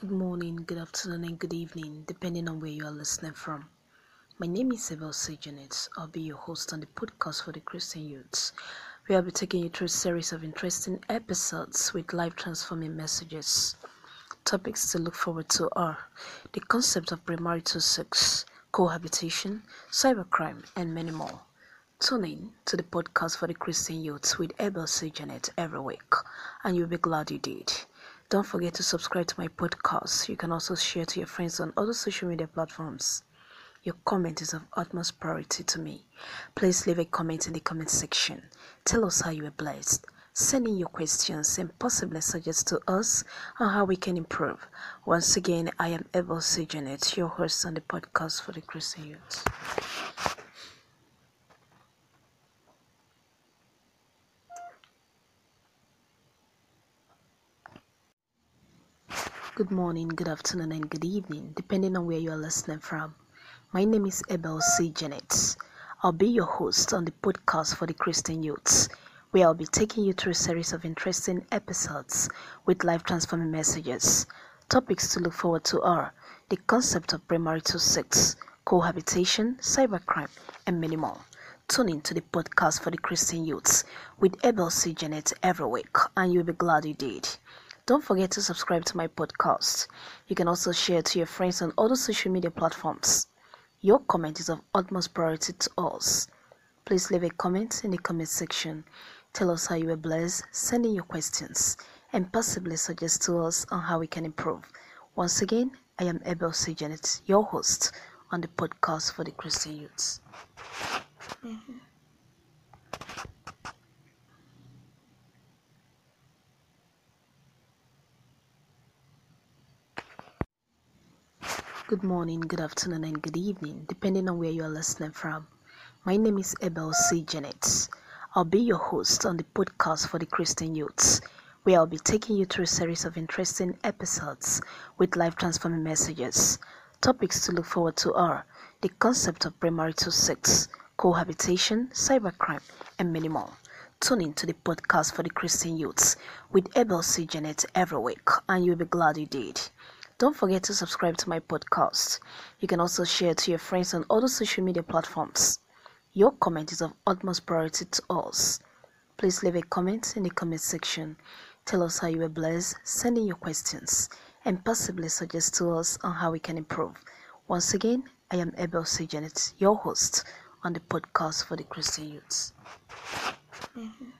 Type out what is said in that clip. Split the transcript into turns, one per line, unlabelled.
Good morning, good afternoon, and good evening, depending on where you are listening from. My name is Abel Sejanet. I'll be your host on the podcast for the Christian youths. We will be taking you through a series of interesting episodes with life transforming messages. Topics to look forward to are the concept of premarital sex, cohabitation, cybercrime, and many more. Tune in to the podcast for the Christian youths with Abel Sejanet every week, and you'll be glad you did. Don't forget to subscribe to my podcast. You can also share to your friends on other social media platforms. Your comment is of utmost priority to me. Please leave a comment in the comment section. Tell us how you were blessed. Send in your questions and possibly suggest to us on how we can improve. Once again, I am Abel Sejanet, your host on the podcast for the Christian youth. Good morning, good afternoon, and good evening, depending on where you are listening from. My name is Abel C. Janet. I'll be your host on the podcast for the Christian youths, where I'll be taking you through a series of interesting episodes with life transforming messages. Topics to look forward to are the concept of premarital sex, cohabitation, cybercrime, and many more. Tune in to the podcast for the Christian youths with Abel C. Janet every week, and you'll be glad you did. Don't forget to subscribe to my podcast. You can also share to your friends on other social media platforms. Your comment is of utmost priority to us. Please leave a comment in the comment section. Tell us how you were blessed, send in your questions, and possibly suggest to us on how we can improve. Once again, I am Abel C. Janet, your host on the podcast for the Christian youths. Mm-hmm. Good morning, good afternoon, and good evening, depending on where you are listening from. My name is Abel C. Janet. I'll be your host on the podcast for the Christian youths, where I'll be taking you through a series of interesting episodes with life transforming messages. Topics to look forward to are the concept of premarital sex, cohabitation, cybercrime, and many more. Tune in to the podcast for the Christian youths with Abel C. Janet every week, and you'll be glad you did. Don't forget to subscribe to my podcast. You can also share to your friends on other social media platforms. Your comment is of utmost priority to us. Please leave a comment in the comment section. Tell us how you were blessed, send in your questions, and possibly suggest to us on how we can improve. Once again, I am Abel C. Janet, your host on the podcast for the Christian youths. Mm-hmm.